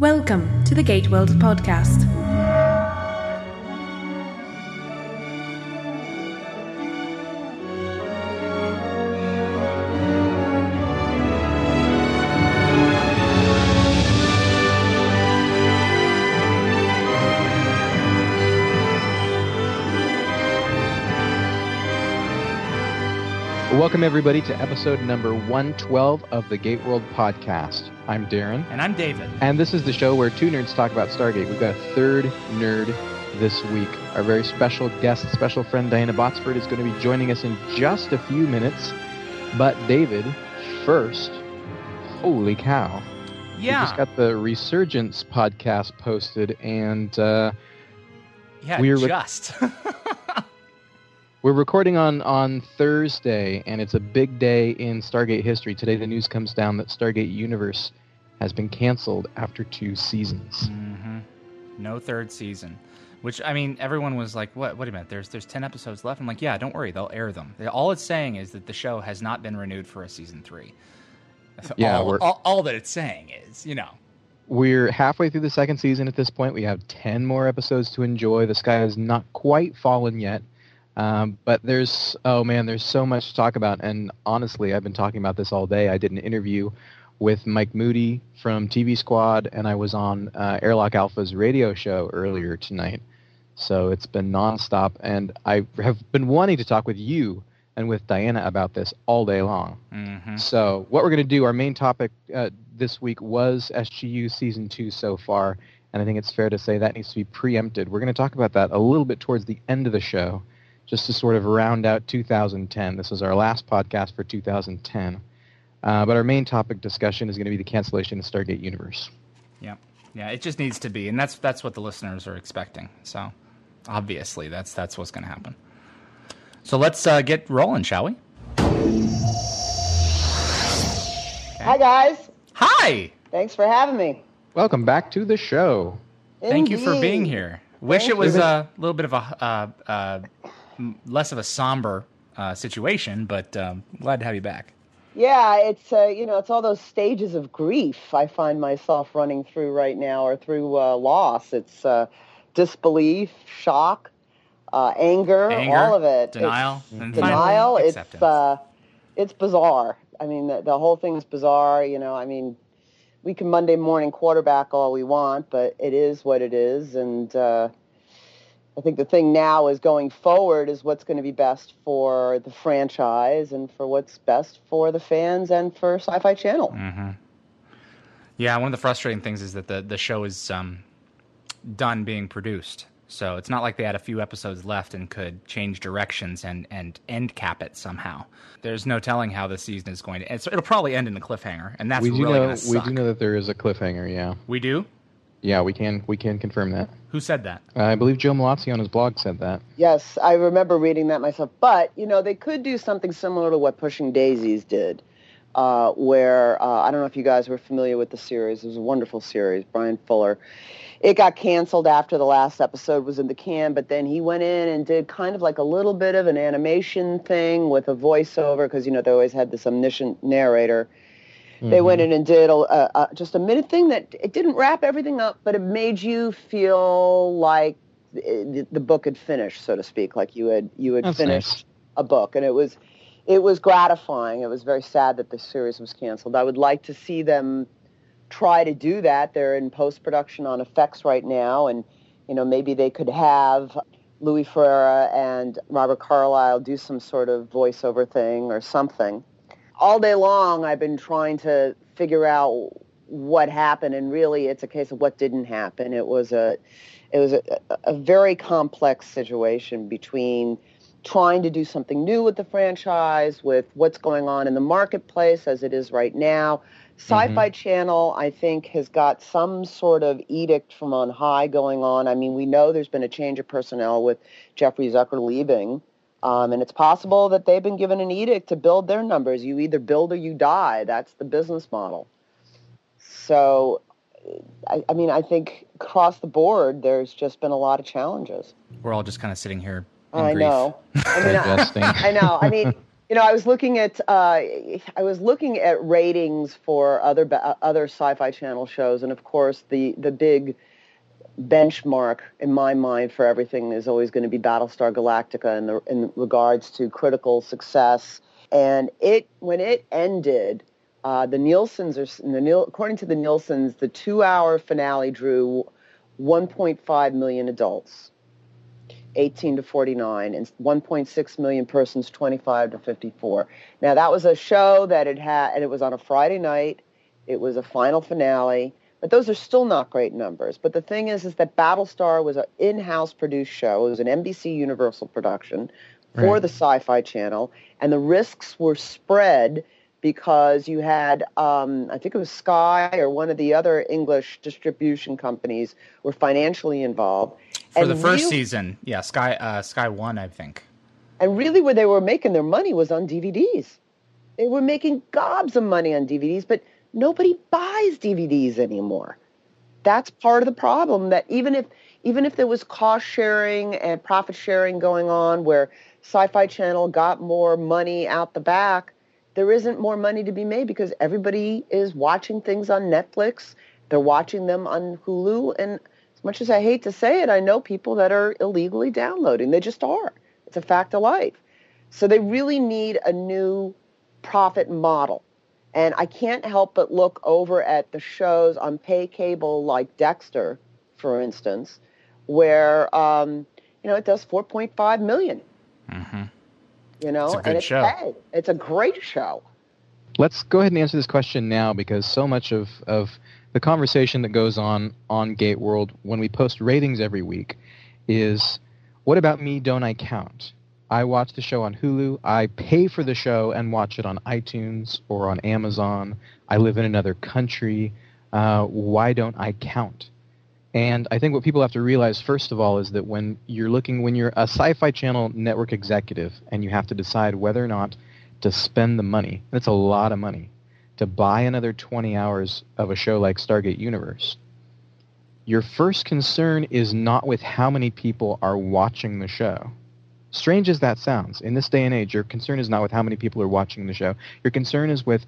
Welcome to the GateWorld podcast. Welcome, everybody, to episode number 112 of the GateWorld podcast. I'm Darren. And I'm David. And this is the show where two nerds talk about Stargate. We've got a third nerd this week. Our very special guest, special friend Diana Botsford, is going to be joining us in just a few minutes. But, David, first, holy cow. Yeah. We just got the Resurgence podcast posted, and uh, yeah, we're re- just. We're recording on, on Thursday, and it's a big day in Stargate history. Today, the news comes down that Stargate Universe has been canceled after two seasons. hmm No third season. Which I mean, everyone was like, "What? What do you mean? There's there's ten episodes left." I'm like, "Yeah, don't worry, they'll air them." All it's saying is that the show has not been renewed for a season three. That's Yeah, all, we're- all, all that it's saying is, you know, We're halfway through the second season at this point. We have 10 more episodes to enjoy. The sky has not quite fallen yet. Um, but there's, oh man, there's so much to talk about. And honestly, I've been talking about this all day. I did an interview with Mike Moody from TV Squad, and I was on uh, Airlock Alpha's radio show earlier tonight. So it's been nonstop. And I have been wanting to talk with you and with Diana about this all day long. hmm So, what we're going to do, our main topic uh, this week was SGU season two so far, and I think it's fair to say that needs to be preempted. We're going to talk about that a little bit towards the end of the show, just to sort of round out 2010. This is our last podcast for 2010. Uh, but our main topic discussion is going to be the cancellation of Stargate Universe. yeah, yeah. It just needs to be, and that's that's what the listeners are expecting. So, obviously, that's that's what's going to happen. So let's uh, get rolling, shall we? Hi guys, Hi. thanks for having me. Welcome back to the show. Thank you for being here. Wish Thank it was you. a little bit of a uh, uh, m- less of a somber uh, situation, but um, glad to have you back. Yeah, it's uh, you know it's all those stages of grief I find myself running through right now, or through uh, loss. It's uh, disbelief, shock, uh, anger, Anger, all of it. denial, It's denial. finally It's uh, it's bizarre. I mean, the, the whole thing is bizarre. You know, I mean, we can Monday morning quarterback all we want, but it is what it is, and. I think the thing now is going forward is what's going to be best for the franchise and for what's best for the fans and for Sci-Fi Channel. hmm Yeah, one of the frustrating things is that the the show is um, done being produced, so it's not like they had a few episodes left and could change directions and and end cap it somehow. There's no telling how the season is going to. end. So it'll probably end in a cliffhanger, and that's we do really know going to we do know that there is a cliffhanger. Yeah, We do. Yeah, we can we can confirm that. Who said that? Uh, I believe Joe Mallozzi on his blog said that. Yes, I remember reading that myself. But you know, they could do something similar to what Pushing Daisies did, uh, where uh, I don't know if you guys were familiar with the series. It was a wonderful series. Bryan Fuller. It got canceled after the last episode was in the can, but then he went in and did kind of like a little bit of an animation thing with a voiceover because you know they always had this omniscient narrator. They went mm-hmm. in and did a, a, a, just a minute thing that it didn't wrap everything up, but it made you feel like the, the book had finished, so to speak, like you had you had That's finished nice. a book, and it was it was gratifying. It was very sad that the series was canceled. I would like to see them try to do that. They're in post production on effects right now, and you know maybe they could have Louis Ferreira and Robert Carlyle do some sort of voiceover thing or something. All day long, I've been trying to figure out what happened, and really, it's a case of what didn't happen. It was a it was a, a very complex situation between trying to do something new with the franchise, with what's going on in the marketplace as it is right now. Sci-Fi mm-hmm. Channel, I think, has got some sort of edict from on high going on. I mean, we know there's been a change of personnel with Jeffrey Zucker leaving. Um, and it's possible that they've been given an edict to build their numbers. You either build or you die. That's the business model. So, I, I mean, I think across the board, there's just been a lot of challenges. We're all just kind of sitting here. In I grief. know. I mean, I, I know. I mean, You know, I was looking at uh, I was looking at ratings for other ba- other Sci-Fi Channel shows, and of course, the the big benchmark in my mind for everything is always going to be Battlestar Galactica in the in regards to critical success. And it when it ended, uh, the Nielsen's are the according to the Nielsen's, the two-hour finale drew 1.5 million adults. 18 to 49 and 1.6 million persons 25 to 54. Now that was a show that it had and it was on a Friday night. It was a final finale, but those are still not great numbers. But the thing is is that Battlestar was an in-house produced show. It was an NBC Universal production for right. the Sci-Fi Channel and the risks were spread because you had, um, I think it was Sky or one of the other English distribution companies were financially involved. For and the first season, yeah, Sky, uh, Sky One, I think. And really, where they were making their money was on DVDs. They were making gobs of money on DVDs, but nobody buys DVDs anymore. That's part of the problem. That even if even if there was cost sharing and profit sharing going on, where Sci-Fi Channel got more money out the back, there isn't more money to be made because everybody is watching things on Netflix. They're watching them on Hulu. And as much as I hate to say it, I know people that are illegally downloading. They just are. It's a fact of life. So they really need a new profit model. And I can't help but look over at the shows on pay cable like Dexter, for instance, where, um, you know, it does 4.5 million. Mm-hmm. You know, it's a good and it's show. Paid. It's a great show. Let's go ahead and answer this question now because so much of, of the conversation that goes on on GateWorld when we post ratings every week is what about me don't I count? I watch the show on Hulu. I pay for the show and watch it on iTunes or on Amazon. I live in another country. Uh, why don't I count? And I think what people have to realize, first of all, is that when you're looking, when you're a sci-fi channel network executive and you have to decide whether or not to spend the money, that's a lot of money, to buy another 20 hours of a show like Stargate Universe, your first concern is not with how many people are watching the show. Strange as that sounds, in this day and age, your concern is not with how many people are watching the show. Your concern is with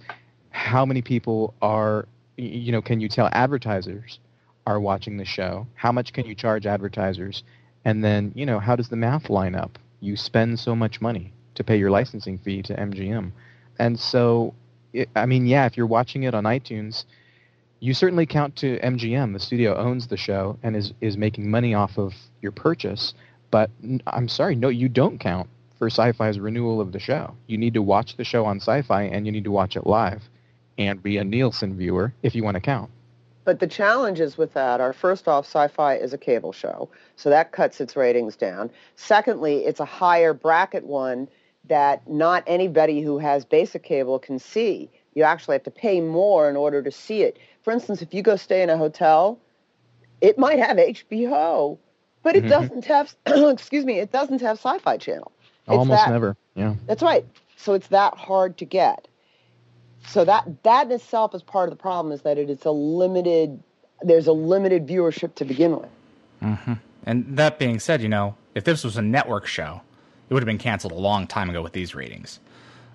how many people are, you know, can you tell advertisers are watching the show? How much can you charge advertisers? And then, you know, how does the math line up? You spend so much money to pay your licensing fee to MGM. And so, it, I mean, yeah, if you're watching it on iTunes, you certainly count to MGM. The studio owns the show and is, is making money off of your purchase. But I'm sorry, no, you don't count for Sci-Fi's renewal of the show. You need to watch the show on Sci-Fi and you need to watch it live and be a Nielsen viewer if you want to count. But the challenges with that are first off, sci-fi is a cable show, so that cuts its ratings down. Secondly, it's a higher bracket one that not anybody who has basic cable can see. You actually have to pay more in order to see it. For instance, if you go stay in a hotel, it might have HBO, but it mm-hmm. doesn't have excuse me, it doesn't have sci-fi channel. It's Almost that, never. Yeah. That's right. So it's that hard to get so that that in itself is part of the problem is that it is a limited there's a limited viewership to begin with mm-hmm. and that being said you know if this was a network show it would have been canceled a long time ago with these ratings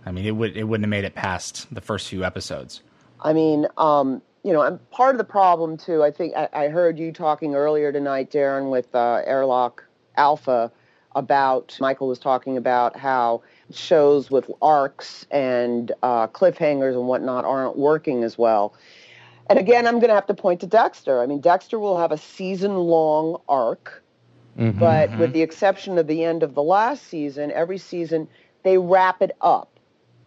i mean it would it wouldn't have made it past the first few episodes i mean um, you know and part of the problem too i think i, I heard you talking earlier tonight darren with uh, airlock alpha about michael was talking about how shows with arcs and uh, cliffhangers and whatnot aren't working as well. And again, I'm going to have to point to Dexter. I mean, Dexter will have a season-long arc, mm-hmm, but mm-hmm. with the exception of the end of the last season, every season they wrap it up.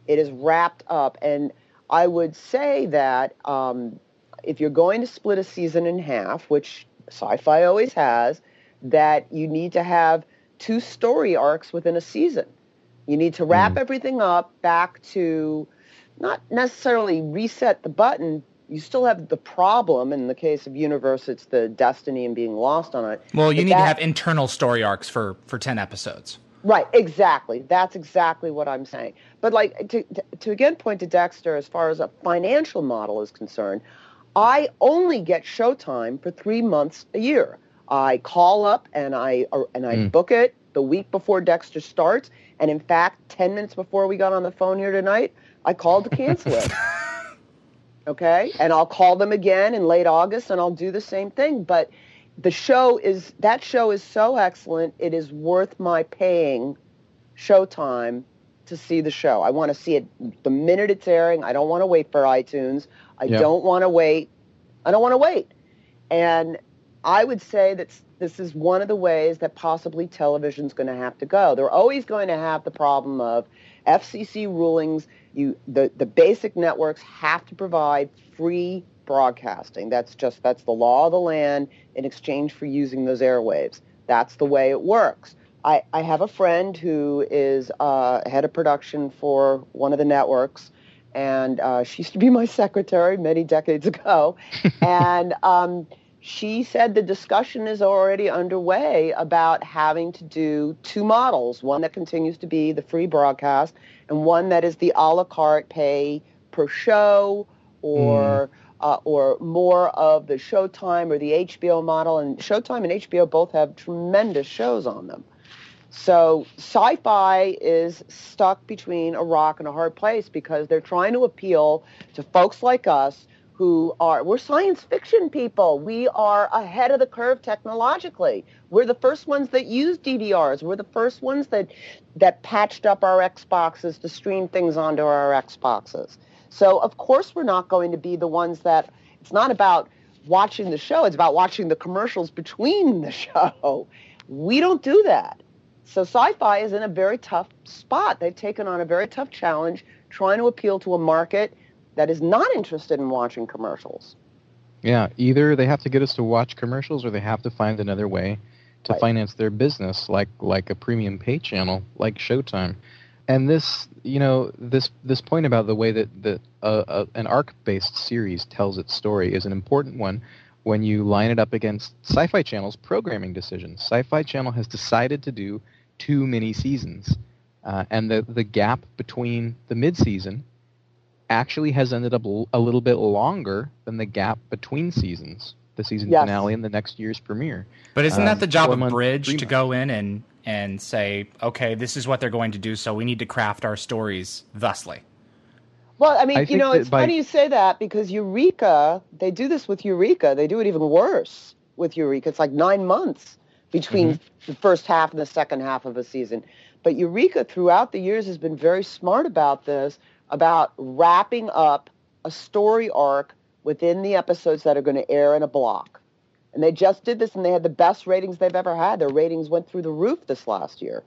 It is wrapped up, and I would say that um, if you're going to split a season in half, which sci-fi always has, that you need to have two story arcs within a season. You need to wrap mm. everything up back to not necessarily reset the button. You still have the problem. In the case of Universe, it's the destiny and being lost on it. Well, you but need that, to have internal story arcs for, for 10 episodes. Right, exactly. That's exactly what I'm saying. But like to, to, to again point to Dexter as far as a financial model is concerned, I only get Showtime for three months a year. I call up and I and I mm. book it the week before Dexter starts, And in fact, 10 minutes before we got on the phone here tonight, I called to cancel it. okay? And I'll call them again in late August and I'll do the same thing. But the show is, that show is so excellent, it is worth my paying Showtime to see the show. I want to see it the minute it's airing. I don't want to wait for iTunes. I Yep. don't want to wait. I don't want to wait. And I would say that this is one of the ways that possibly television's going to have to go. They're always going to have the problem of FCC rulings. You, the, the basic networks have to provide free broadcasting. That's just that's the law of the land in exchange for using those airwaves. That's the way it works. I, I have a friend who is uh, head of production for one of the networks, and uh, she used to be my secretary many decades ago. and um, she said the discussion is already underway about having to do two models, one that continues to be the free broadcast and one that is the a la carte pay per show or uh, or more of the Showtime or the HBO model. And Showtime and HBO both have tremendous shows on them. So sci-fi is stuck between a rock and a hard place because they're trying to appeal to folks like us who are we're science fiction people. We are ahead of the curve technologically. We're the first ones that use DVRs. We're the first ones that that patched up our Xboxes to stream things onto our Xboxes. So of course we're not going to be the ones that it's not about watching the show, it's about watching the commercials between the show. We don't do that. So sci-fi is in a very tough spot. They've taken on a very tough challenge trying to appeal to a market that is not interested in watching commercials. Yeah, either they have to get us to watch commercials or they have to find another way to Right. finance their business like like a premium pay channel like Showtime. And this, you know, this this point about the way that that uh, uh, an arc-based series tells its story is an important one when you line it up against Sci-Fi Channel's programming decisions. Sci-Fi Channel has decided to do too many seasons, uh, and the the gap between the mid-season actually has ended up l- a little bit longer than the gap between seasons, the season Yes. finale and the next year's premiere. But isn't Um, that the job of months, Bridge three to go in and and say, okay, this is what they're going to do, so we need to craft our stories thusly? Well, I mean, I you know, it's by- funny you say that because Eureka, they do this with Eureka. They do it even worse with Eureka. It's like nine months between Mm-hmm. the first half and the second half of a season. But Eureka, throughout the years, has been very smart about this, about wrapping up a story arc within the episodes that are going to air in a block. And they just did this, and they had the best ratings they've ever had. Their ratings went through the roof this last year.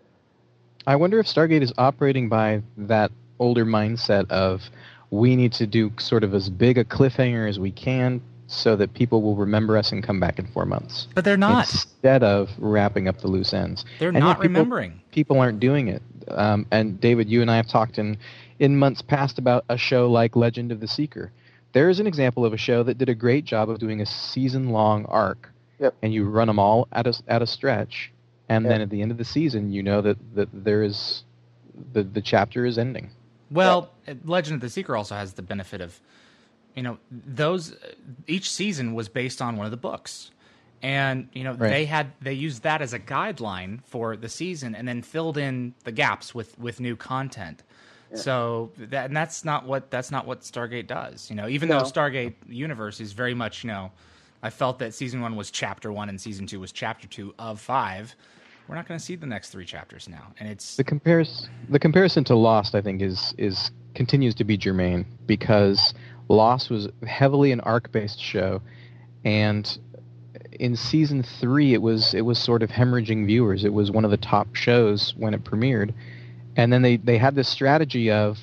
I wonder if Stargate is operating by that older mindset of we need to do sort of as big a cliffhanger as we can so that people will remember us and come back in four months. But they're not. Instead of wrapping up the loose ends. They're And yet not people- remembering. People aren't doing it. Um, and David, you and I have talked in, in months past about a show like Legend of the Seeker. There is an example of a show that did a great job of doing a season-long arc. Yep. And you run them all at a, at a stretch. And Yep. then at the end of the season, you know that, that there is the, the chapter is ending. Well, Legend of the Seeker also has the benefit of, you know, those each season was based on one of the books, and you know Right. they had they used that as a guideline for the season, and then filled in the gaps with with new content. So that and that's not what that's not what Stargate does. You know, even though Stargate universe is very much you know, I felt that season one was chapter one and season two was chapter two of five. We're not going to see the next three chapters now, and it's The comparison, the comparison to Lost, I think, is is continues to be germane because Lost was heavily an arc-based show, and in season three, it was it was sort of hemorrhaging viewers. It was one of the top shows when it premiered, and then they they had this strategy of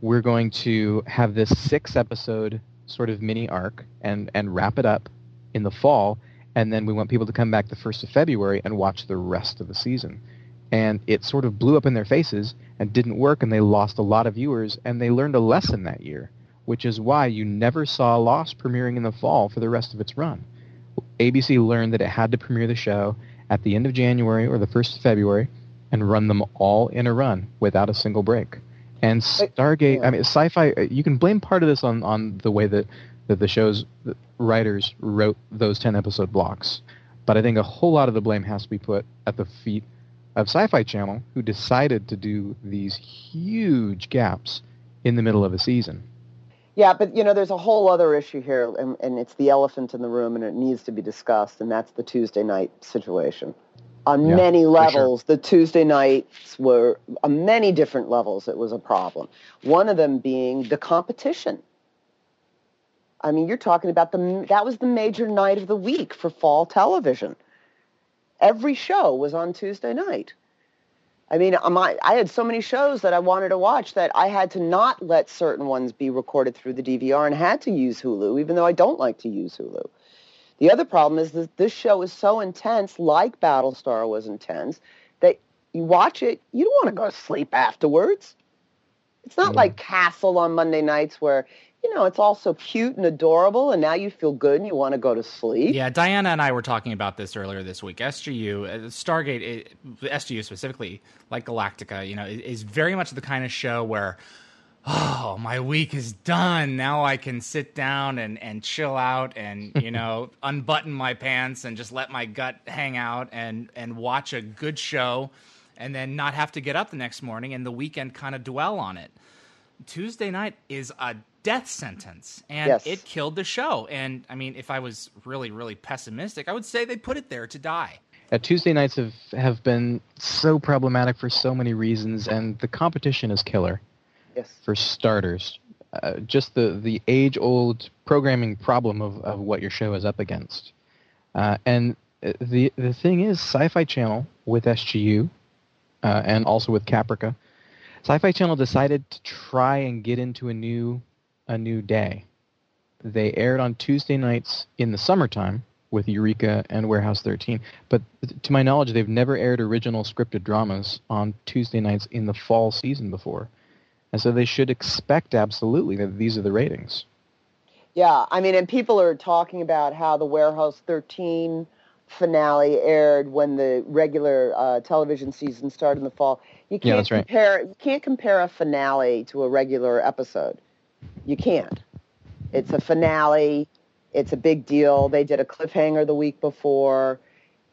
we're going to have this six episode sort of mini arc and and wrap it up in the fall and then we want people to come back the 1st of February and watch the rest of the season. And it sort of blew up in their faces and didn't work, and they lost a lot of viewers, and they learned a lesson that year, which is why you never saw Lost premiering in the fall for the rest of its run. ABC learned that it had to premiere the show at the end of January or the 1st of February and run them all in a run without a single break. And Stargate. I mean, sci-fi, uh, you can blame part of this on, on the way that, that the show's writers wrote those 10 episode blocks. But I think a whole lot of the blame has to be put at the feet of Sci-Fi Channel who decided to do these huge gaps in the middle of a season. Yeah, but you know, there's a whole other issue here, and, and it's the elephant in the room, and it needs to be discussed, and that's the Tuesday night situation. On Yeah, many levels, the Tuesday nights were on many different levels. It was a problem. One of them being the competition. I mean, you're talking about the that was the major night of the week for fall television. Every show was on Tuesday night. I mean, my, I had so many shows that I wanted to watch that I had to not let certain ones be recorded through the DVR and had to use Hulu, even though I don't like to use Hulu. The other problem is that this show is so intense, like Battlestar was intense, that you watch it, you don't want to go to sleep afterwards. It's not Mhm. like Castle on Monday nights where, you know, it's all so cute and adorable and now you feel good and you want to go to sleep. Yeah, Diana and I were talking about this earlier this week. SGU, uh, Stargate, it, SGU specifically, like Galactica, you know, is, is very much the kind of show where, oh, my week is done. Now I can sit down and, and chill out and, you know, unbutton my pants and just let my gut hang out and, and watch a good show and then not have to get up the next morning and the weekend kind of dwell on it. Tuesday night is a death sentence, and Yes. it killed the show. And I mean, if I was really, really pessimistic, I would say they put it there to die. Uh, Tuesday nights have, have been so problematic for so many reasons, and the competition is killer. Yes. For starters, uh, just the, the age-old programming problem of, of what your show is up against. Uh, and uh, the the thing is, Sci-Fi Channel with SGU, uh, and also with Caprica, Sci-Fi Channel decided to try and get into a new a new day. They aired on Tuesday nights in the summertime with Eureka and Warehouse 13, but to my knowledge, they've never aired original scripted dramas on Tuesday nights in the fall season before. And so they should expect absolutely that these are the ratings. Yeah, I mean, and people are talking about how the Warehouse 13 finale aired when the regular uh, television season started in the fall. You can't Yeah, that's right. compare. You can't compare a finale to a regular episode. You can't. It's a finale. It's a big deal. They did a cliffhanger the week before.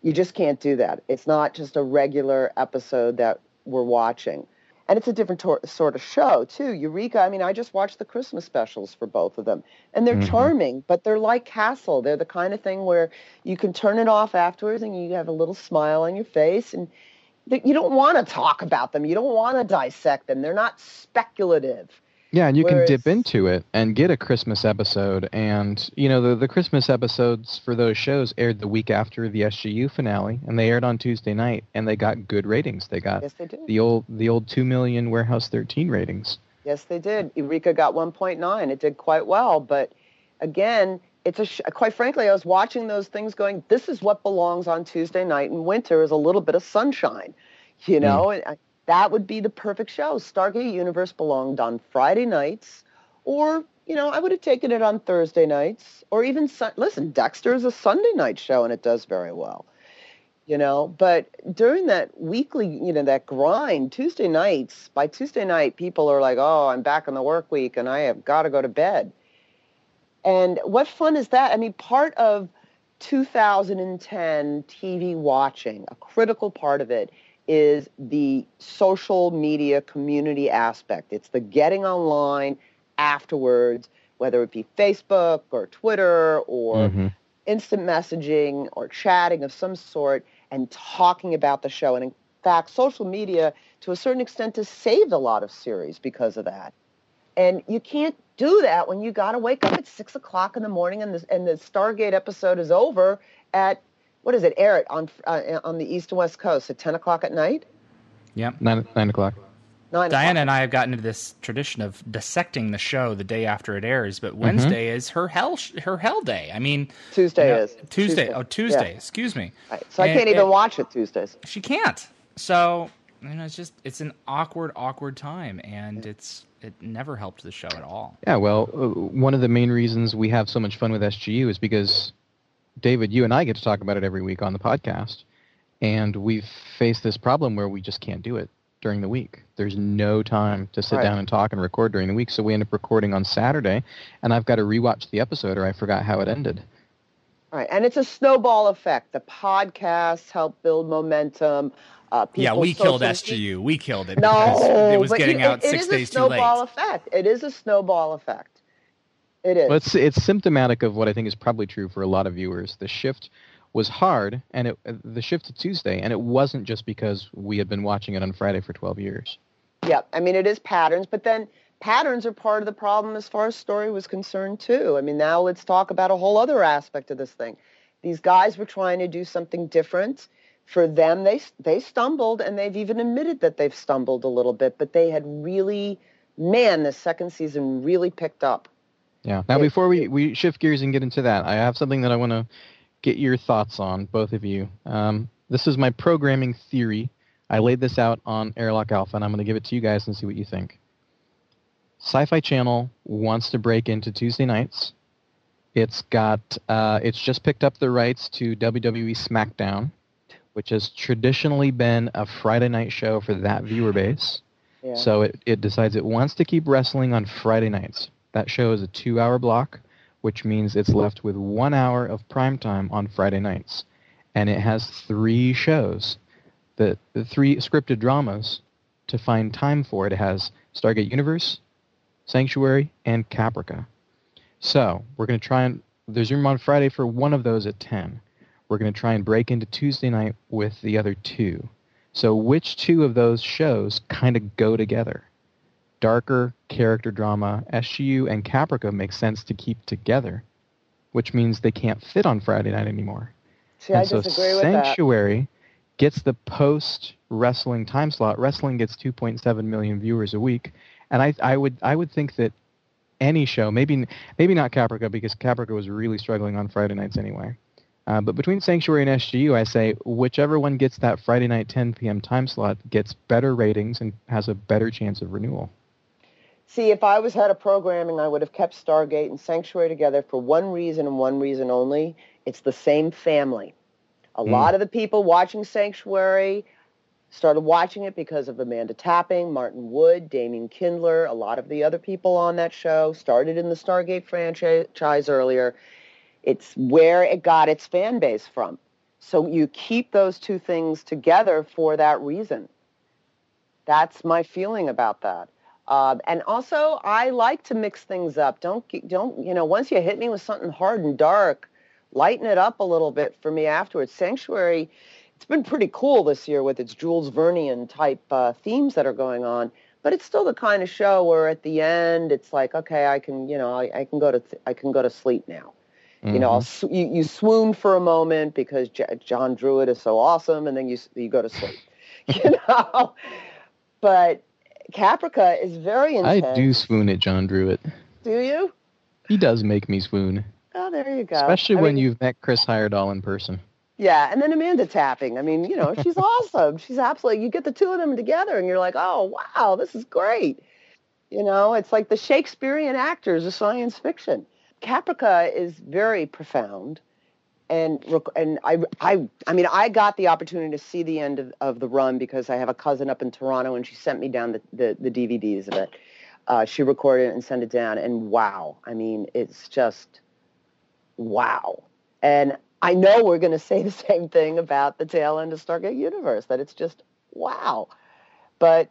You just can't do that. It's not just a regular episode that we're watching. And it's a different tor- sort of show, too. Eureka, I mean, I just watched the Christmas specials for both of them. And they're Mhm. charming, but they're like Castle. They're the kind of thing where you can turn it off afterwards and you have a little smile on your face. And th- you don't want to talk about them. You don't want to dissect them. They're not speculative. Yeah, and you can dip into it and get a Christmas episode. And, you know, the, the Christmas episodes for those shows aired the week after the SGU finale, and they aired on Tuesday night, and they got good ratings. They got Yes, they do. the old the old 2 million Warehouse 13 ratings. Yes, they did. Eureka got 1.9. It did quite well, but again, it's a sh- quite frankly, I was watching those things going, this is what belongs on Tuesday night in winter is a little bit of sunshine, you mm. know, and I, that would be the perfect show. Stargate Universe belonged on Friday nights or, you know, I would have taken it on Thursday nights or even listen, Dexter is a Sunday night show and it does very well. You know, but during that weekly, you know, that grind, Tuesday nights, by Tuesday night, people are like, oh, I'm back in the work week and I have got to go to bed. And what fun is that? I mean, part of 2010 TV watching, a critical part of it is the social media community aspect. It's the getting online afterwards, whether it be Facebook or Twitter or Mhm. instant messaging or chatting of some sort and talking about the show. And in fact, social media, to a certain extent, has saved a lot of series because of that. And you can't do that when you got to wake up at six o'clock in the morning and the, and the Stargate episode is over at what is it? Air it on uh, on the east and west coast at ten o'clock at night. Yep. Nine, nine o'clock. Nine Diana o'clock. and I have gotten into this tradition of dissecting the show the day after it airs, but Wednesday is her hell sh- her hell day. I mean, Tuesday you know, is Tuesday. Oh, Tuesday. Yeah. Excuse me. Right. So I can't even and- watch it Tuesdays. She can't. So you know, it's just it's an awkward, awkward time, and it's it never helped the show at all. Yeah, well, uh, one of the main reasons we have so much fun with SGU is because David, you and I get to talk about it every week on the podcast, and we've faced this problem where we just can't do it during the week. There's no time to sit Right. down and talk and record during the week, so we end up recording on Saturday, and I've got to rewatch the episode or I forgot how it ended. Right, and it's a snowball effect. The podcasts help build momentum. Uh, yeah, we social killed SGU. We killed it No, it was getting you- out it- it six is days a too late. snowball effect. It is a snowball effect. It is. Well, it's it's symptomatic of what I think is probably true for a lot of viewers. The shift was hard, and it uh, the shift to Tuesday, and it wasn't just because we had been watching it on Friday for 12 years. Yeah, I mean, it is patterns, but then patterns are part of the problem as far as story was concerned, too. I mean, now let's talk about a whole other aspect of this thing. These guys were trying to do something different. For them, they, they stumbled, and they've even admitted that they've stumbled a little bit, but they had really, man, the second season really picked up. Yeah. Now, It- before we, we shift gears and get into that, I have something that I want to get your thoughts on, both of you. Um, this is my programming theory. I laid this out on Airlock Alpha, and I'm going to give it to you guys and see what you think. Sci-Fi Channel wants to break into Tuesday nights. It's got uh, it's just picked up the rights to WWE SmackDown, which has traditionally been a Friday night show for that viewer base. Yeah. So it, it decides it wants to keep wrestling on Friday nights. That show is a two-hour block, which means it's left with one hour of prime time on Friday nights, and it has three shows, the, the three scripted dramas to find time for. It has Stargate Universe, Sanctuary, and Caprica. So we're going to try and there's room on Friday for one of those at 10. We're going to try and break into Tuesday night with the other two. So which two of those shows kind of go together? Darker character drama, SGU and Caprica make sense to keep together, which means they can't fit on Friday night anymore. See, I so disagree with that. Sanctuary gets the post wrestling time slot. Wrestling gets 2.7 million viewers a week, and I, I would I would think that any show, maybe maybe not Caprica because Caprica was really struggling on Friday nights anyway. Uh, but between Sanctuary and SGU, I say whichever one gets that Friday night 10 p.m. time slot gets better ratings and has a better chance of renewal. See, if I was head of programming, I would have kept Stargate and Sanctuary together for one reason and one reason only. It's the same family. A Mm. lot of the people watching Sanctuary started watching it because of Amanda Tapping, Martin Wood, Damian Kindler, a lot of the other people on that show started in the Stargate franchise earlier. It's where it got its fan base from. So you keep those two things together for that reason. That's my feeling about that. Um, and also, I like to mix things up. Don't don't you know? Once you hit me with something hard and dark, lighten it up a little bit for me afterwards. Sanctuary, it's been pretty cool this year with its Jules Vernian type uh, themes that are going on. But it's still the kind of show where at the end it's like, okay, I can you know I, I can go to th- I can go to sleep now. You know, I'll sw- you, you swoon for a moment because J- John Druitt is so awesome, and then you you go to sleep. you know, but Caprica is very intense. I do swoon at John Druitt. Do you? He does make me swoon, Oh, there you go. especially I when mean, you've met Chris Heyerdahl in person. Yeah, and then Amanda tapping. I mean, you know, she's awesome. She's absolutely. You get the two of them together, and you're like, oh wow, this is great. You know, it's like the Shakespearean actors of science fiction. Caprica is very profound, and and I I I mean, I got the opportunity to see the end of, of the run because I have a cousin up in Toronto, and she sent me down the the, the DVDs of it. Uh, she recorded it and sent it down, and wow, I mean, it's just wow. And I know we're going to say the same thing about the tail end of Stargate Universe, that it's just wow. But,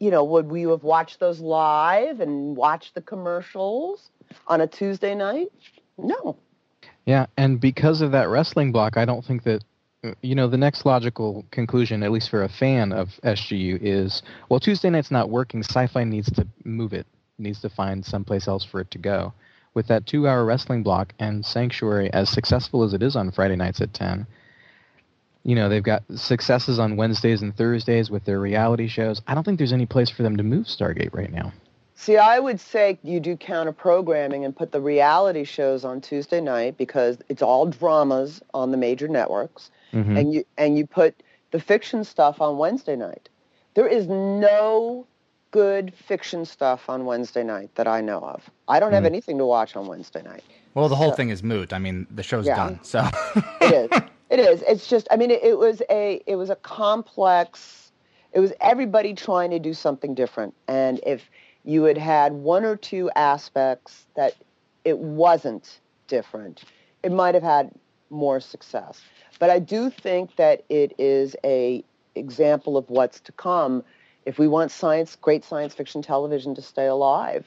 you know, would we have watched those live and watched the commercials on a Tuesday night? No. Yeah, and because of that wrestling block, I don't think that you know the next logical conclusion, at least for a fan of SGU, is well Tuesday night's not working. Sci-Fi needs to move it, needs to find someplace else for it to go. With that two-hour wrestling block and Sanctuary, as successful as it is on Friday nights at ten, you know they've got successes on Wednesdays and Thursdays with their reality shows. I don't think there's any place for them to move Stargate right now. See, I would say you do counter programming and put the reality shows on Tuesday night because it's all dramas on the major networks. Mhm. and you and you put the fiction stuff on Wednesday night. There is no good fiction stuff on Wednesday night that I know of. I don't have Mm. anything to watch on Wednesday night. Well, the whole So- thing is moot. I mean, the show's Yeah. done. So It is. It is. It's just. I mean, it, it was a. It was a complex. It was everybody trying to do something different, and if you had had one or two aspects that it wasn't different, it might have had more success. But I do think that it is a example of what's to come if we want science, great science fiction television to stay alive.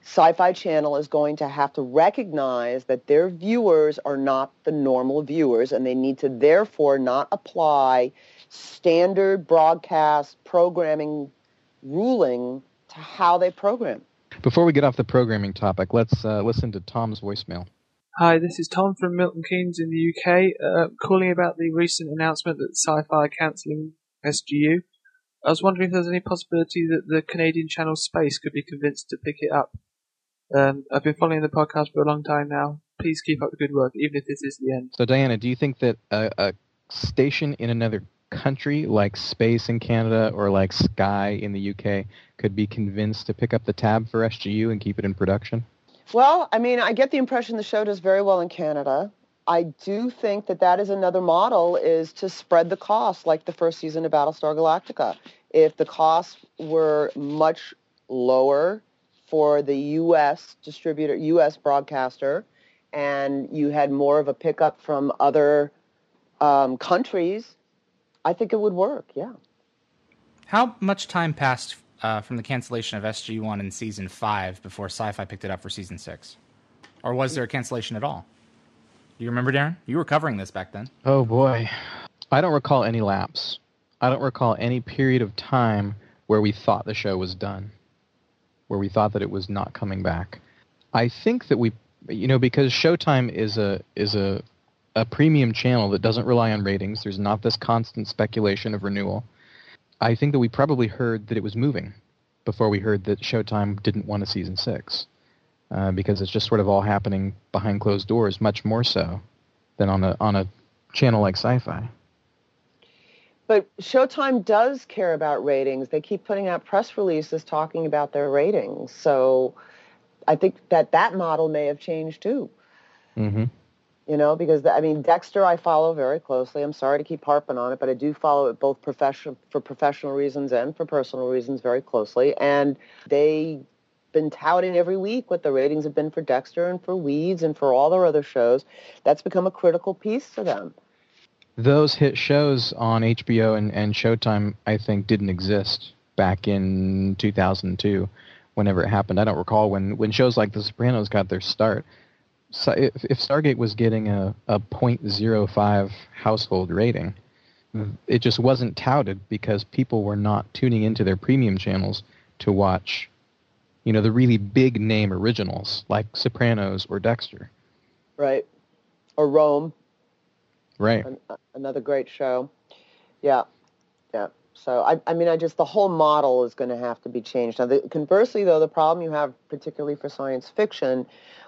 Sci-Fi Channel is going to have to recognize that their viewers are not the normal viewers and they need to therefore not apply standard broadcast programming ruling to how they program. Before we get off the programming topic, let's uh, listen to Tom's voicemail. Hi, this is Tom from Milton Keynes in the UK, uh, calling about the recent announcement that Sci-Fi are cancelling SGU. I was wondering if there's any possibility that the Canadian channel Space could be convinced to pick it up. Um, I've been following the podcast for a long time now. Please keep up the good work, even if this is the end. So, Diana, do you think that a, a station in another country like Space in Canada or like Sky in the UK could be convinced to pick up the tab for SGU and keep it in production? Well, I mean, I get the impression the show does very well in Canada. I do think that that is another model is to spread the cost like the first season of Battlestar Galactica. If the costs were much lower for the U.S. distributor, U.S. broadcaster, and you had more of a pickup from other um, countries, I think it would work. Yeah. How much time passed uh, from the cancellation of SG1 in season five before Sci-Fi picked it up for season six, or was there a cancellation at all? Do you remember, Darren? You were covering this back then. Oh boy, I don't recall any lapse. I don't recall any period of time where we thought the show was done, where we thought that it was not coming back. I think that we, you know, because Showtime is a is a a premium channel that doesn't rely on ratings. There's not this constant speculation of renewal. I think that we probably heard that it was moving before we heard that Showtime didn't want a season six, uh, because it's just sort of all happening behind closed doors, much more so than on a on a channel like Sci-Fi. But Showtime does care about ratings. They keep putting out press releases talking about their ratings. So I think that that model may have changed too. Mm-hmm you know, because I mean Dexter I follow very closely. I'm sorry to keep harping on it, but I do follow it both for professional reasons and for personal reasons very closely. And they've been touting every week what the ratings have been for Dexter and for Weeds and for all their other shows. That's become a critical piece to them. Those hit shows on HBO and, and Showtime, I think, didn't exist back in 2002, whenever it happened. I don't recall when, when shows like The Sopranos got their start if, if Stargate was getting a, a 0.05 household rating, it just wasn't touted because people were not tuning into their premium channels to watch, you know, the really big name originals like Sopranos or Dexter. Right. Or Rome. Right. An, uh, another great show. Yeah. Yeah. So I, I mean, I just the whole model is going to have to be changed. Now, the, conversely, though, the problem you have, particularly for science fiction,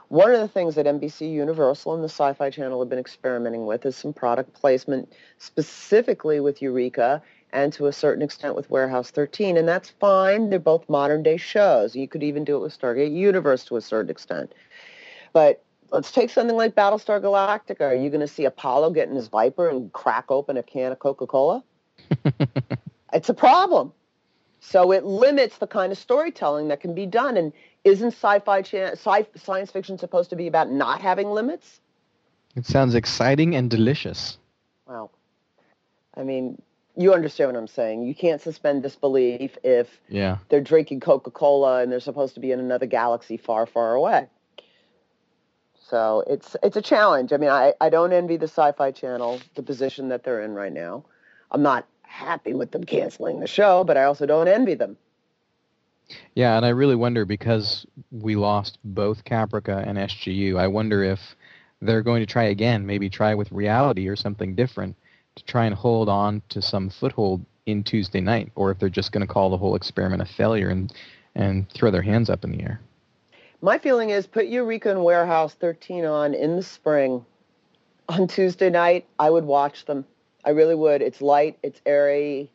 one of the things that NBC Universal and the Sci-Fi Channel have been experimenting with is some product placement specifically with Eureka and to a certain extent with Warehouse 13. And that's fine. They're both modern day shows. You could even do it with Stargate Universe to a certain extent. But let's take something like Battlestar Galactica. Are you going to see Apollo getting his Viper and crack open a can of Coca-Cola? it's a problem. So it limits the kind of storytelling that can be done. And isn't sci-fi sci- science fiction supposed to be about not having limits? It sounds exciting and delicious. Well, I mean, you understand what I'm saying. You can't suspend disbelief if yeah. they're drinking Coca-Cola and they're supposed to be in another galaxy far, far away. So it's it's a challenge. I mean, I, I don't envy the Sci-Fi Channel, the position that they're in right now. I'm not happy with them canceling the show, but I also don't envy them. Yeah, and I really wonder because we lost both Caprica and SGU. I wonder if they're going to try again, maybe try with reality or something different to try and hold on to some foothold in Tuesday night, or if they're just going to call the whole experiment a failure and and throw their hands up in the air. My feeling is put Eureka and Warehouse 13 on in the spring. On Tuesday night, I would watch them. I really would. It's light, it's airy,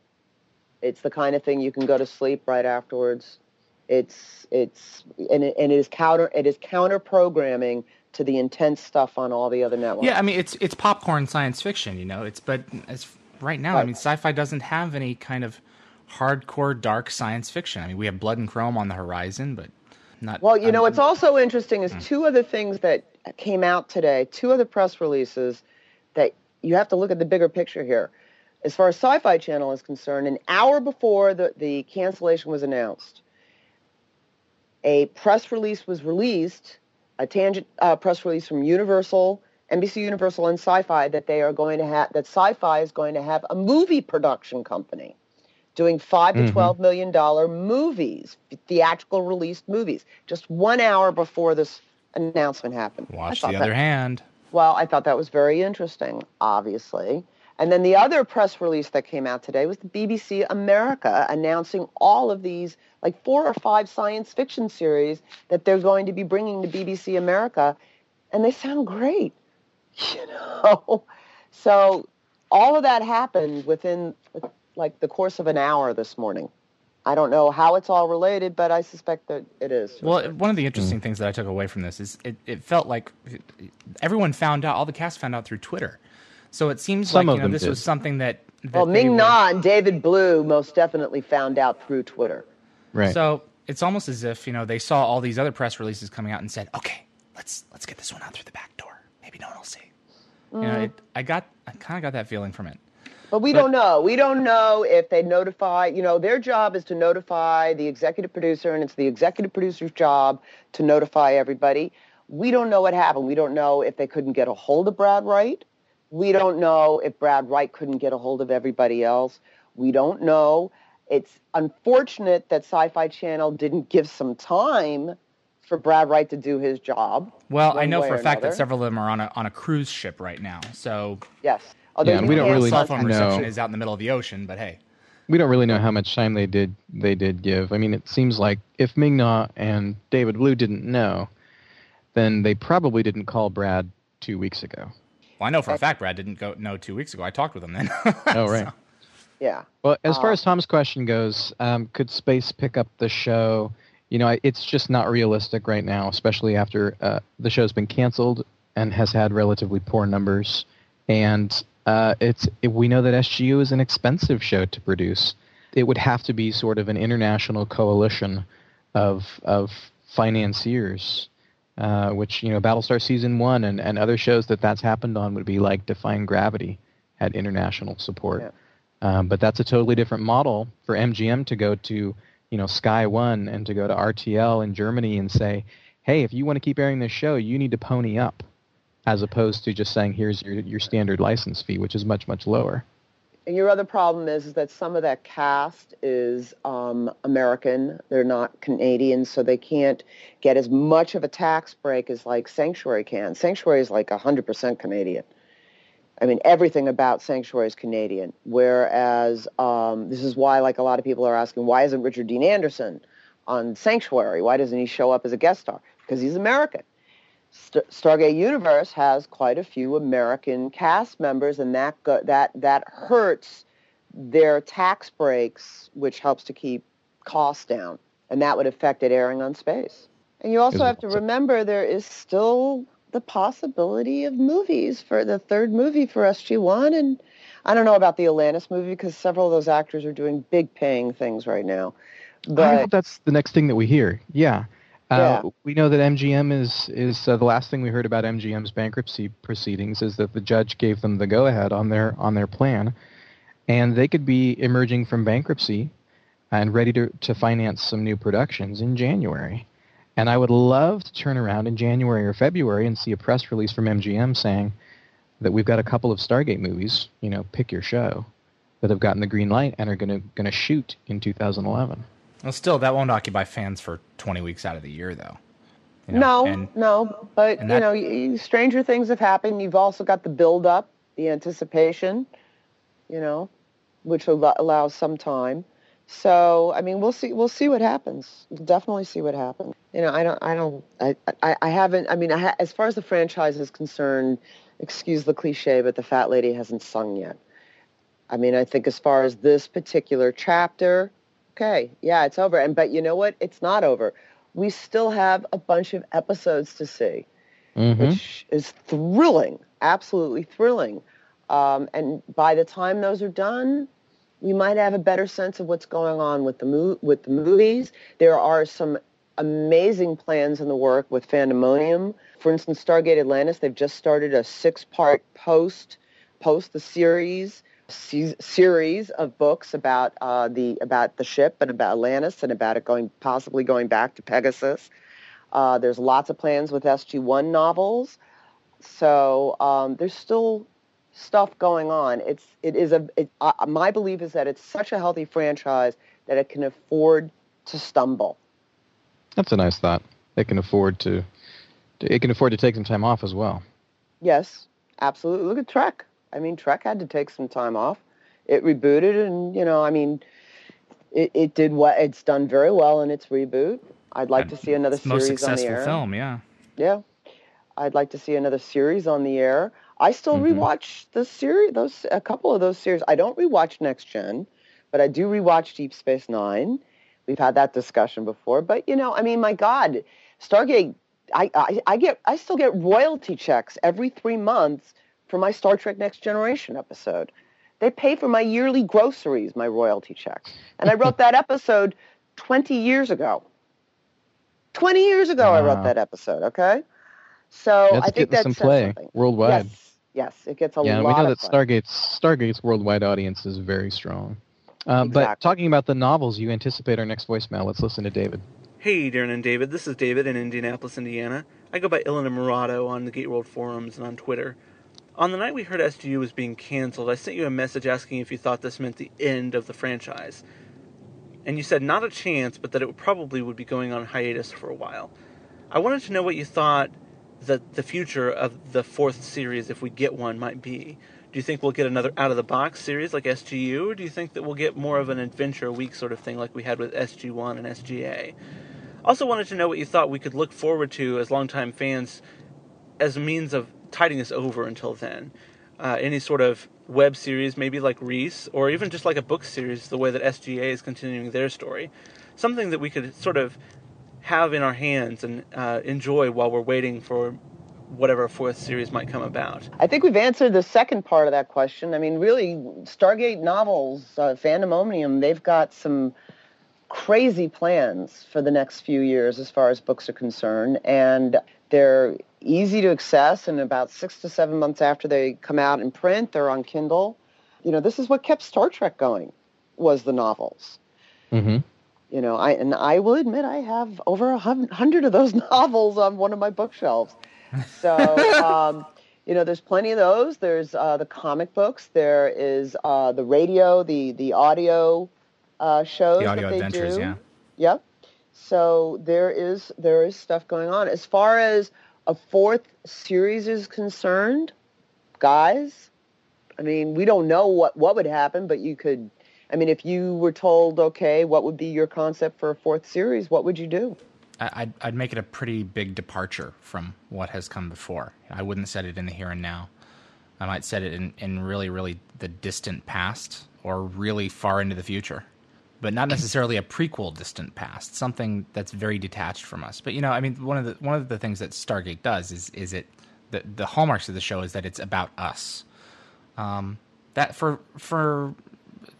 it's the kind of thing you can go to sleep right afterwards. It's it's and it, and it is counter it is counter programming to the intense stuff on all the other networks. Yeah, I mean it's it's popcorn science fiction, you know. It's but as right now, right. I mean, sci-fi doesn't have any kind of hardcore dark science fiction. I mean, we have Blood and Chrome on the horizon, but not. Well, you know, what's also interesting is mm. two other things that came out today, two other press releases that you have to look at the bigger picture here. As far as Sci-Fi Channel is concerned, an hour before the, the cancellation was announced, a press release was released, a tangent uh, press release from Universal, NBC Universal, and Sci-Fi that they are going to have that Sci-Fi is going to have a movie production company doing 5 to Mhm. twelve million dollar movies, theatrical released movies, just one hour before this announcement happened. Watch the that- other hand. well, I thought that was very interesting, obviously. And then the other press release that came out today was the BBC America announcing all of these, like four or five science fiction series that they're going to be bringing to BBC America. And they sound great, you know? So all of that happened within like the course of an hour this morning. I don't know how it's all related, but I suspect that it is. Well, mm-hmm. one of the interesting things that I took away from this is it, it felt like everyone found out, all the cast found out through Twitter. So it seems Some like you know, this did. was something that. that well, they Ming were- Na and David Blue most definitely found out through Twitter. Right. So it's almost as if you know they saw all these other press releases coming out and said, "Okay, let's let's get this one out through the back door. Maybe no one will see." You Mm. know, it, I got I kind of got that feeling from it. But we But- don't know. We don't know if they notify, you know, their job is to notify the executive producer, and it's the executive producer's job to notify everybody. We don't know what happened. We don't know if they couldn't get a hold of Brad Wright. We don't know if Brad Wright couldn't get a hold of everybody else. We don't know. It's unfortunate that Sci-Fi Channel didn't give some time for Brad Wright to do his job. Well, I know for a fact that several of them are on a on a cruise ship right now. So Yes. Although Yeah, we don't really cell phone know. reception is out in the middle of the ocean. But hey, we don't really know how much time they did they did give. I mean, it seems like if Ming Na and David Blue didn't know, then they probably didn't call Brad two weeks ago. Well, I know for a fact Brad didn't go know two weeks ago. I talked with him then. Oh, right. So- Yeah. Well, as far Uh, as Tom's question goes, um, could space pick up the show? You know, it's just not realistic right now, especially after uh, the show's been canceled and has had relatively poor numbers. And uh, it's it, we know that SGU is an expensive show to produce. It would have to be sort of an international coalition of of financiers, uh, which you know, Battlestar season one and, and other shows that that's happened on would be like Defying Gravity had international support. Yeah. Um, but that's a totally different model for MGM to go to, you know, Sky One and to go to RTL in Germany and say, hey, if you want to keep airing this show, you need to pony up, as opposed to just saying, here's your, your standard license fee, which is much, much lower. And your other problem is, is that some of that cast is um, American. They're not Canadian, so they can't get as much of a tax break as like Sanctuary can. Sanctuary is like 100% Canadian. I mean, everything about Sanctuary is Canadian. Whereas um, this is why, like a lot of people are asking, why isn't Richard Dean Anderson on Sanctuary? Why doesn't he show up as a guest star? Because he's American. St- Stargate Universe has quite a few American cast members, and that go- that that hurts their tax breaks, which helps to keep costs down, and that would affect it airing on space. And you also have to remember there is still the possibility of movies for the third movie for SG1, and I don't know about the Atlantis movie because several of those actors are doing big paying things right now. I But hope that's the next thing that we hear. Yeah. Uh, Yeah. We know that MGM is is uh, the last thing we heard about MGM's bankruptcy proceedings is that the judge gave them the go ahead on their on their plan, and they could be emerging from bankruptcy and ready to to finance some new productions in January. And I would love to turn around in January or February and see a press release from MGM saying that we've got a couple of Stargate movies, you know, pick your show, that have gotten the green light and are going to going to shoot in 2011. Well, still, that won't occupy fans for 20 weeks out of the year, though. You know, no, and no, but and you know, stranger things have happened. You've also got the build up, the anticipation, you know, which al- allows some time. So, I mean, we'll see. We'll see what happens. We'll definitely see what happens. You know, I don't. I don't. I. I, I haven't. I mean, I ha- as far as the franchise is concerned, excuse the cliche, but the fat lady hasn't sung yet. I mean, I think as far as this particular chapter, okay, yeah, it's over. And but you know what? It's not over. We still have a bunch of episodes to see, Mm-hmm. which is thrilling, absolutely thrilling. Um, and by the time those are done, we might have a better sense of what's going on with the mo- with the movies. There are some amazing plans in the work with Fandemonium. For instance, Stargate Atlantis, they've just started a six-part post, post the series se- series of books about uh, the about the ship and about Atlantis and about it going possibly going back to Pegasus. Uh, there's lots of plans with SG-1 novels, so um, there's still stuff going on. It's it is a it, uh, my belief is that it's such a healthy franchise that it can afford to stumble. That's a nice thought. It can afford to, to it can afford to take some time off as well. Yes, absolutely. Look at Trek. I mean, Trek had to take some time off. It rebooted, and you know, I mean, it, it did what it's done very well in its reboot. I'd like to see another the most series on the successful air. film, yeah. Yeah, I'd like to see another series on the air. I still Mhm. rewatch the series, those a couple of those series. I don't rewatch Next Gen, but I do rewatch Deep Space Nine. We've had that discussion before, but you know, I mean, my God, Stargate. I, I, I get I still get royalty checks every three months for my Star Trek Next Generation episode. They pay for my yearly groceries, my royalty checks. And I wrote that episode 20 years ago. 20 years ago, I wrote that episode, okay? So That's I think getting that some says play something. worldwide. Yes, yes, it gets a yeah, lot we know of that play. Stargate's Stargate's worldwide audience is very strong. Uh, But talking about the novels, you anticipate our next voicemail. Let's listen to David. Hey, Darren and David. This is David in Indianapolis, Indiana. I go by Ilana Murado on the GateWorld forums and on Twitter. On the night we heard SGU was being canceled, I sent you a message asking if you thought this meant the end of the franchise. And you said not a chance, but that it probably would be going on hiatus for a while. I wanted to know what you thought that the future of the fourth series, if we get one, might be. Do you think we'll get another out of the box series like SGU, or do you think that we'll get more of an adventure week sort of thing like we had with SG1 and SGA? Also, wanted to know what you thought we could look forward to as longtime fans as means of tiding us over until then. Uh, any sort of web series, maybe like Riese, or even just like a book series, the way that SGA is continuing their story. Something that we could sort of have in our hands and uh, enjoy while we're waiting for whatever fourth series might come about. I think we've answered the second part of that question. I mean, really, Stargate novels, uh, Fandemonium, they've got some crazy plans for the next few years as far as books are concerned, and they're easy to access. And about six to seven months after they come out in print, they're on Kindle. You know, this is what kept Star Trek going, was the novels. Mm-hmm. You know, I and I will admit I have over a hundred of those novels on one of my bookshelves. So, um, you know, there's plenty of those. There's uh, the comic books. There is uh, the radio, the the audio uh, shows The audio that they adventures, do. yeah. Yep. So there is there is stuff going on. As far as a fourth series is concerned, guys, I mean, we don't know what what would happen, but you could. I mean, if you were told, okay, what would be your concept for a fourth series? What would you do? I'd, I'd make it a pretty big departure from what has come before. I wouldn't set it in the here and now. I might set it in, in really, really the distant past or really far into the future, but not necessarily a prequel distant past. Something that's very detached from us. But you know, I mean, one of the one of the things that Stargate does is is it the the hallmarks of the show is that it's about us. Um, that for for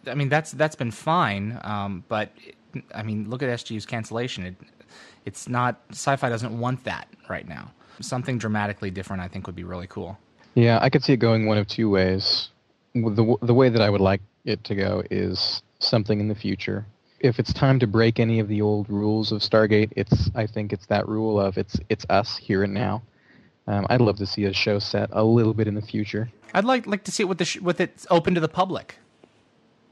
I mean that's that's been fine, um, but I mean look at SGU's cancellation. It, it's not sci-fi doesn't want that right now. Something dramatically different, I think, would be really cool. Yeah, I could see it going one of two ways. The the way that I would like it to go is something in the future. If it's time to break any of the old rules of Stargate, it's I think it's that rule of it's it's us here and now. Um, I'd love to see a show set a little bit in the future. I'd like like to see it with the sh- with it open to the public.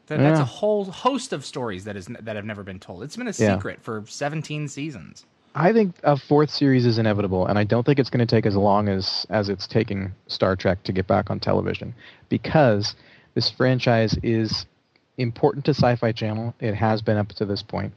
That, That's a whole host of stories that is that have never been told. It's been a Yeah. secret for 17 seasons. I think a fourth series is inevitable, and I don't think it's going to take as long as as it's taking Star Trek to get back on television, because this franchise is important to Sci-Fi Channel. It has been up to this point.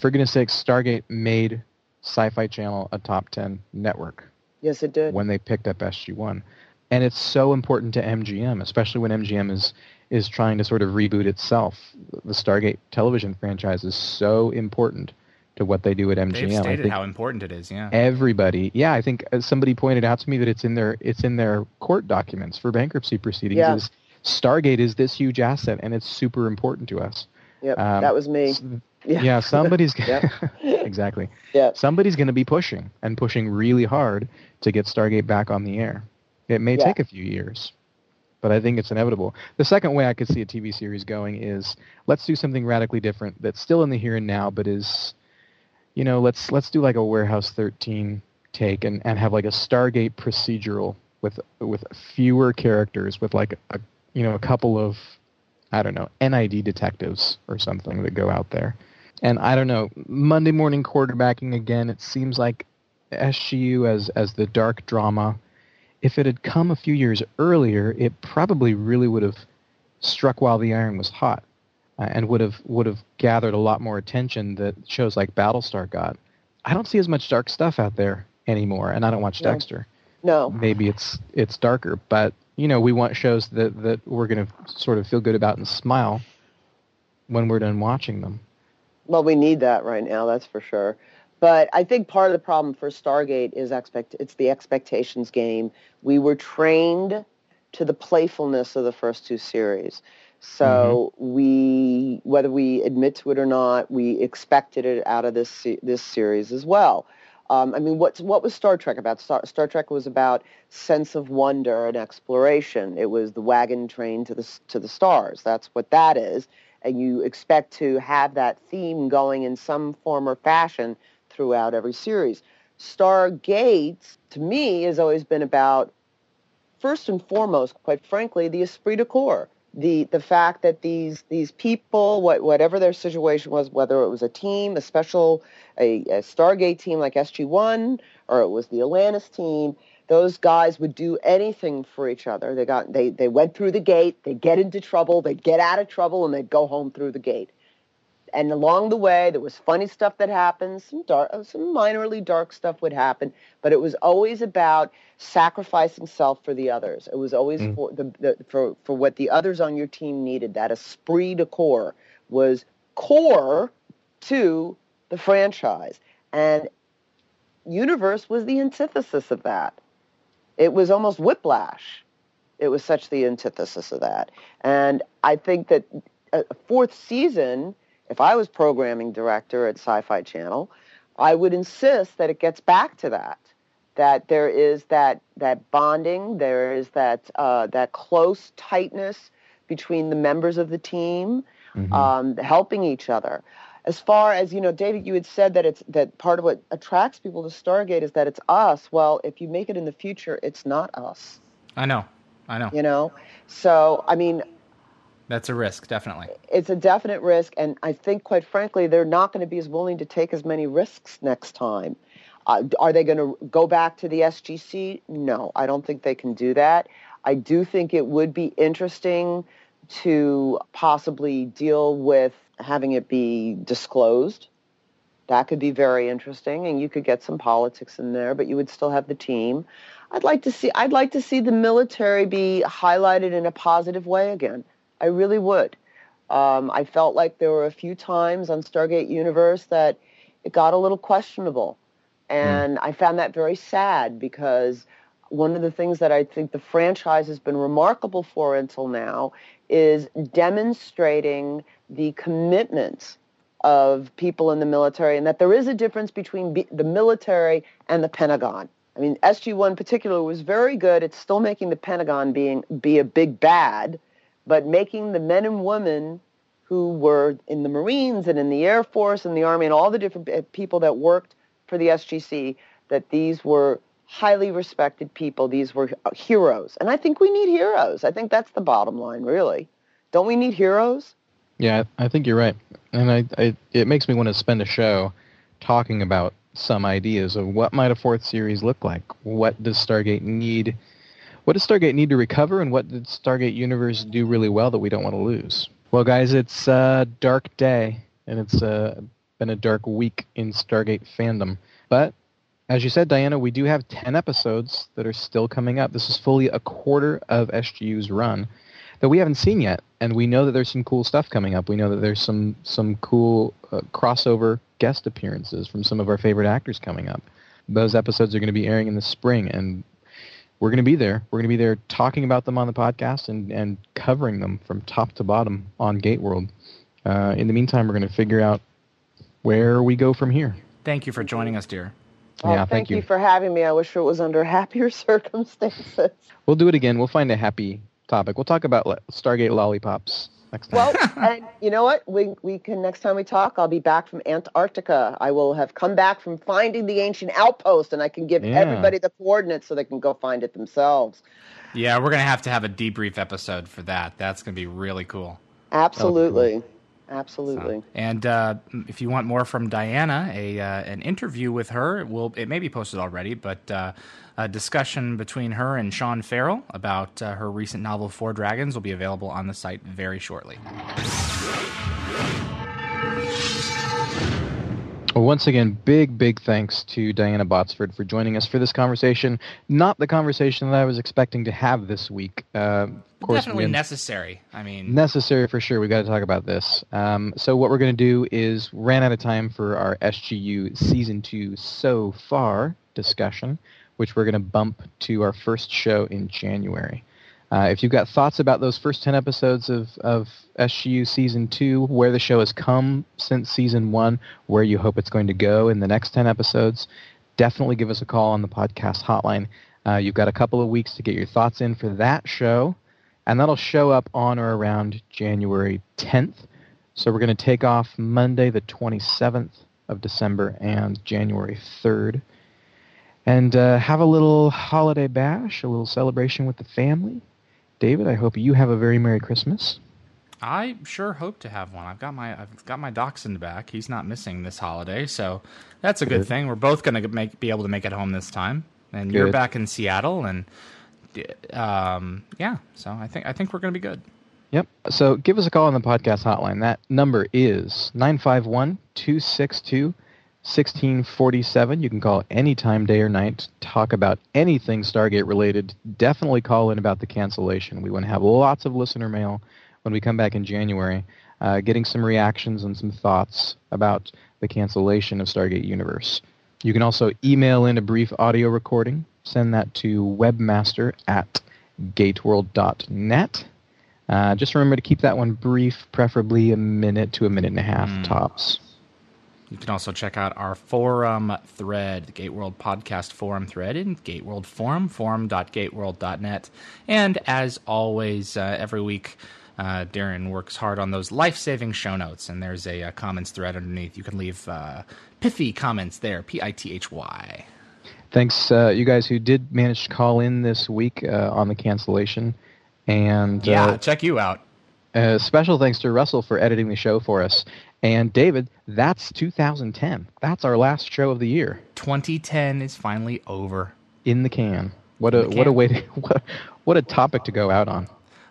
For goodness sakes, Stargate made Sci-Fi Channel a top ten network Yes, it did. when they picked up SG-1. And it's so important to MGM, especially when MGM is is trying to sort of reboot itself. The Stargate television franchise is so important to what they do at MGM. They've I stated think how important it is. Yeah. everybody, yeah, I think uh, somebody pointed out to me that it's in their it's in their court documents for bankruptcy proceedings. Yeah. Is Stargate is this huge asset and it's super important to us. Yep, Um, that was me. Yeah. Yeah, somebody's exactly. Yeah. Somebody's going to be pushing and pushing really hard to get Stargate back on the air. It may Yeah. take a few years, but I think it's inevitable. The second way I could see a TV series going is let's do something radically different that's still in the here and now, but is, you know, let's let's do like a Warehouse 13 take and, and have like a Stargate procedural with with fewer characters, with like a you know a couple of I don't know NID detectives or something that go out there. And I don't know, Monday morning quarterbacking again. It seems like SGU as as the dark drama. If it had come a few years earlier, it probably really would have struck while the iron was hot, uh, and would have would have gathered a lot more attention that shows like Battlestar got. I don't see as much dark stuff out there anymore, and I don't watch No. Dexter. No. Maybe it's it's darker, but you know we want shows that that we're going to sort of feel good about and smile when we're done watching them. Well, we need that right now, that's for sure. But I think part of the problem for Stargate is expect it's the expectations game. We were trained to the playfulness of the first two series. So mm-hmm. we, whether we admit to it or not, we expected it out of this this series as well. Um, I mean, what's what was Star Trek about? Star, Star Trek was about sense of wonder and exploration. It was the wagon train to the to the stars. That's what that is and you expect to have that theme going in some form or fashion throughout every series. Stargate, to me, has always been about, first and foremost, quite frankly, the esprit de corps. The, the fact that these these people, what, whatever their situation was, whether it was a team, a special, a, a Stargate team like SG-1, or it was the Atlantis team, those guys would do anything for each other. They got they they went through the gate, they get into trouble, they'd get out of trouble, and they'd go home through the gate. And along the way, there was funny stuff that happened. Some dark, some minorly dark stuff would happen, but it was always about sacrificing self for the others. It was always Mm. for the, the for for what the others on your team needed. That esprit de corps was core to the franchise, and Universe was the antithesis of that. It was almost whiplash. It was such the antithesis of that. And I think that a a fourth season, if I was programming director at Sci-Fi Channel, I would insist that it gets back to that. That there is that that bonding, there is that uh, that close tightness between the members of the team, Mhm. um, helping each other. As far as you know, David, you had said that it's that part of what attracts people to Stargate is that it's us. Well, if you make it in the future, it's not us. I know. I know. You know, so I mean, That's a risk, definitely. it's a definite risk, and I think, quite frankly, they're not going to be as willing to take as many risks next time. Uh, are they going to go back to the SGC? No, I don't think they can do that. I do think it would be interesting to possibly deal with having it be disclosed. That could be very interesting, and you could get some politics in there, but you would still have the team. I'd like to see. I'd like to see the military be highlighted in a positive way again. I really would. Um, I felt like there were a few times on Stargate Universe that it got a little questionable, and I found that very sad because one of the things that I think the franchise has been remarkable for until now is demonstrating the commitment of people in the military and that there is a difference between be- the military and the Pentagon. I mean, SG-1 in particular was very good at still making the Pentagon being be a big bad, but making the men and women who were in the Marines and in the Air Force and the Army and all the different uh, people that worked for the SGC that these were highly respected people. These were heroes. And I think we need heroes. I think that's the bottom line, really. Don't we need heroes? Yeah, I I think you're right, and I, I it makes me want to spend a show talking about some ideas of what might a fourth series look like. What does Stargate need? What does Stargate need to recover, and what did Stargate Universe do really well that we don't want to lose? Well, guys, it's a dark day, and it's uh, been a dark week in Stargate fandom. But as you said, Diana, we do have ten episodes that are still coming up. This is fully a quarter of SGU's run that we haven't seen yet, and we know that there's some cool stuff coming up. We know that there's some some cool uh, crossover guest appearances from some of our favorite actors coming up. Those episodes are going to be airing in the spring, and we're going to be there. We're going to be there talking about them on the podcast and and covering them from top to bottom on GateWorld. Uh, in the meantime, we're going to figure out where we go from here. Thank you for joining us, dear. Oh, yeah, thank, thank you. you. for having me. I wish it was under happier circumstances. We'll do it again. We'll find a happy topic. We'll talk about Stargate lollipops next time. Well, and you know what? We we can next time we talk, I'll be back from Antarctica. I will have come back from finding the ancient outpost, and I can give Yeah. everybody the coordinates so they can go find it themselves. Yeah, we're gonna have to have a debrief episode for that. That's gonna be really cool. Absolutely, So, absolutely. and uh, if you want more from Diana, a uh, an interview with her, it will it may be posted already, but uh, a discussion between her and Sean Farrell about uh, her recent novel Four Dragons will be available on the site very shortly. Well, once again, big, big thanks to Diana Botsford for joining us for this conversation. Not the conversation that I was expecting to have this week. Uh, of course, Definitely necessary. I mean, necessary for sure. We've got to talk about this. Um, so what we're going to do is ran out of time for our SGU season two so far discussion, which we're going to bump to our first show in January. Uh, if you've got thoughts about those first 10 episodes of, of SGU Season 2, where the show has come since Season 1, where you hope it's going to go in the next 10 episodes, definitely give us a call on the podcast hotline. Uh, you've got a couple of weeks to get your thoughts in for that show, and that'll show up on or around January 10th. So we're going to take off Monday, the 27th of December, and January 3rd and uh, have a little holiday bash, a little celebration with the family. David, I hope you have a very Merry Christmas. I sure hope to have one. I've got my I've got my dachshund back. He's not missing this holiday, so that's a good, Good. thing. We're both going to make be able to make it home this time, and you're back in Seattle, and um, yeah. So I think I think we're going to be good. Yep. So give us a call on the podcast hotline. That number is 951 262 1647. You can call anytime, day or night, talk about anything Stargate related. Definitely call in about the cancellation. We want to have lots of listener mail when we come back in January, uh, getting some reactions and some thoughts about the cancellation of Stargate Universe. You can also email in a brief audio recording. Send that to webmaster at gateworld.net. Uh, just remember to keep that one brief, preferably a minute to a minute and a half Mm. tops. You can also check out our forum thread, the GateWorld Podcast Forum thread in GateWorld Forum, forum.gateworld.net. And as always, uh, every week, uh, Darren works hard on those life saving show notes, and there's a, uh comments thread underneath. You can leave uh, pithy comments there, P I T H Y. Thanks, uh, you guys who did manage to call in this week uh, on the cancellation. And Yeah, uh, check you out. uh, special thanks to Russell for editing the show for us. And David, that's 2010. That's our last show of the year 2010 is finally over. in the can. What a the what a way to what, what a topic to go out on.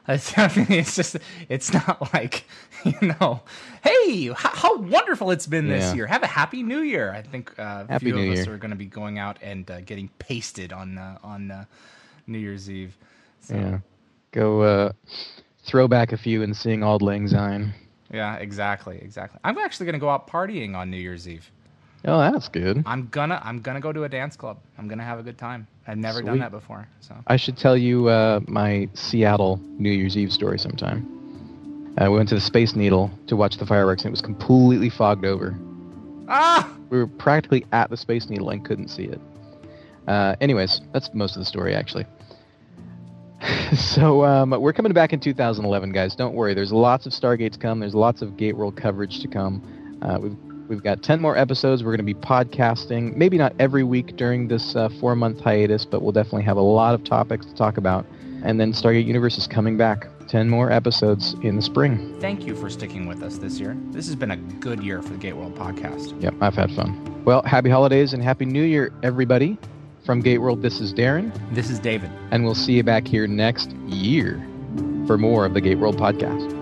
It's, I mean, it's just, it's not like, you know, hey, how, how wonderful it's been this Yeah. year. Have a happy new year. I think uh, a few New of us Year. are going to be going out and uh, getting pasted on uh, on uh, New Year's Eve. So, Yeah, go uh, throw back a few and sing Auld Lang Syne. Yeah, exactly, exactly. I'm actually going to go out partying on New Year's Eve. Oh, that's good. I'm gonna, I'm gonna go to a dance club. I'm gonna have a good time. I've never done that before. So I should tell you uh, my Seattle New Year's Eve story sometime. Uh, we went to the Space Needle to watch the fireworks, and it was completely fogged over. ah, We were practically at the Space Needle and couldn't see it. Uh, anyways, that's most of the story, actually. so um, we're coming back in 2011, guys. Don't worry. There's lots of Stargates come. There's lots of GateWorld coverage to come. Uh, we've we've got 10 more episodes. We're going to be podcasting. Maybe not every week during this uh, four month hiatus, but we'll definitely have a lot of topics to talk about. And then Stargate Universe is coming back. 10 more episodes in the spring. thank you for sticking with us this year. This has been a good year for the GateWorld podcast. Yep, I've had fun. Well, happy holidays and happy new year, everybody. From GateWorld, this is Darren, This is David. and we'll see you back here next year for more of the GateWorld podcast.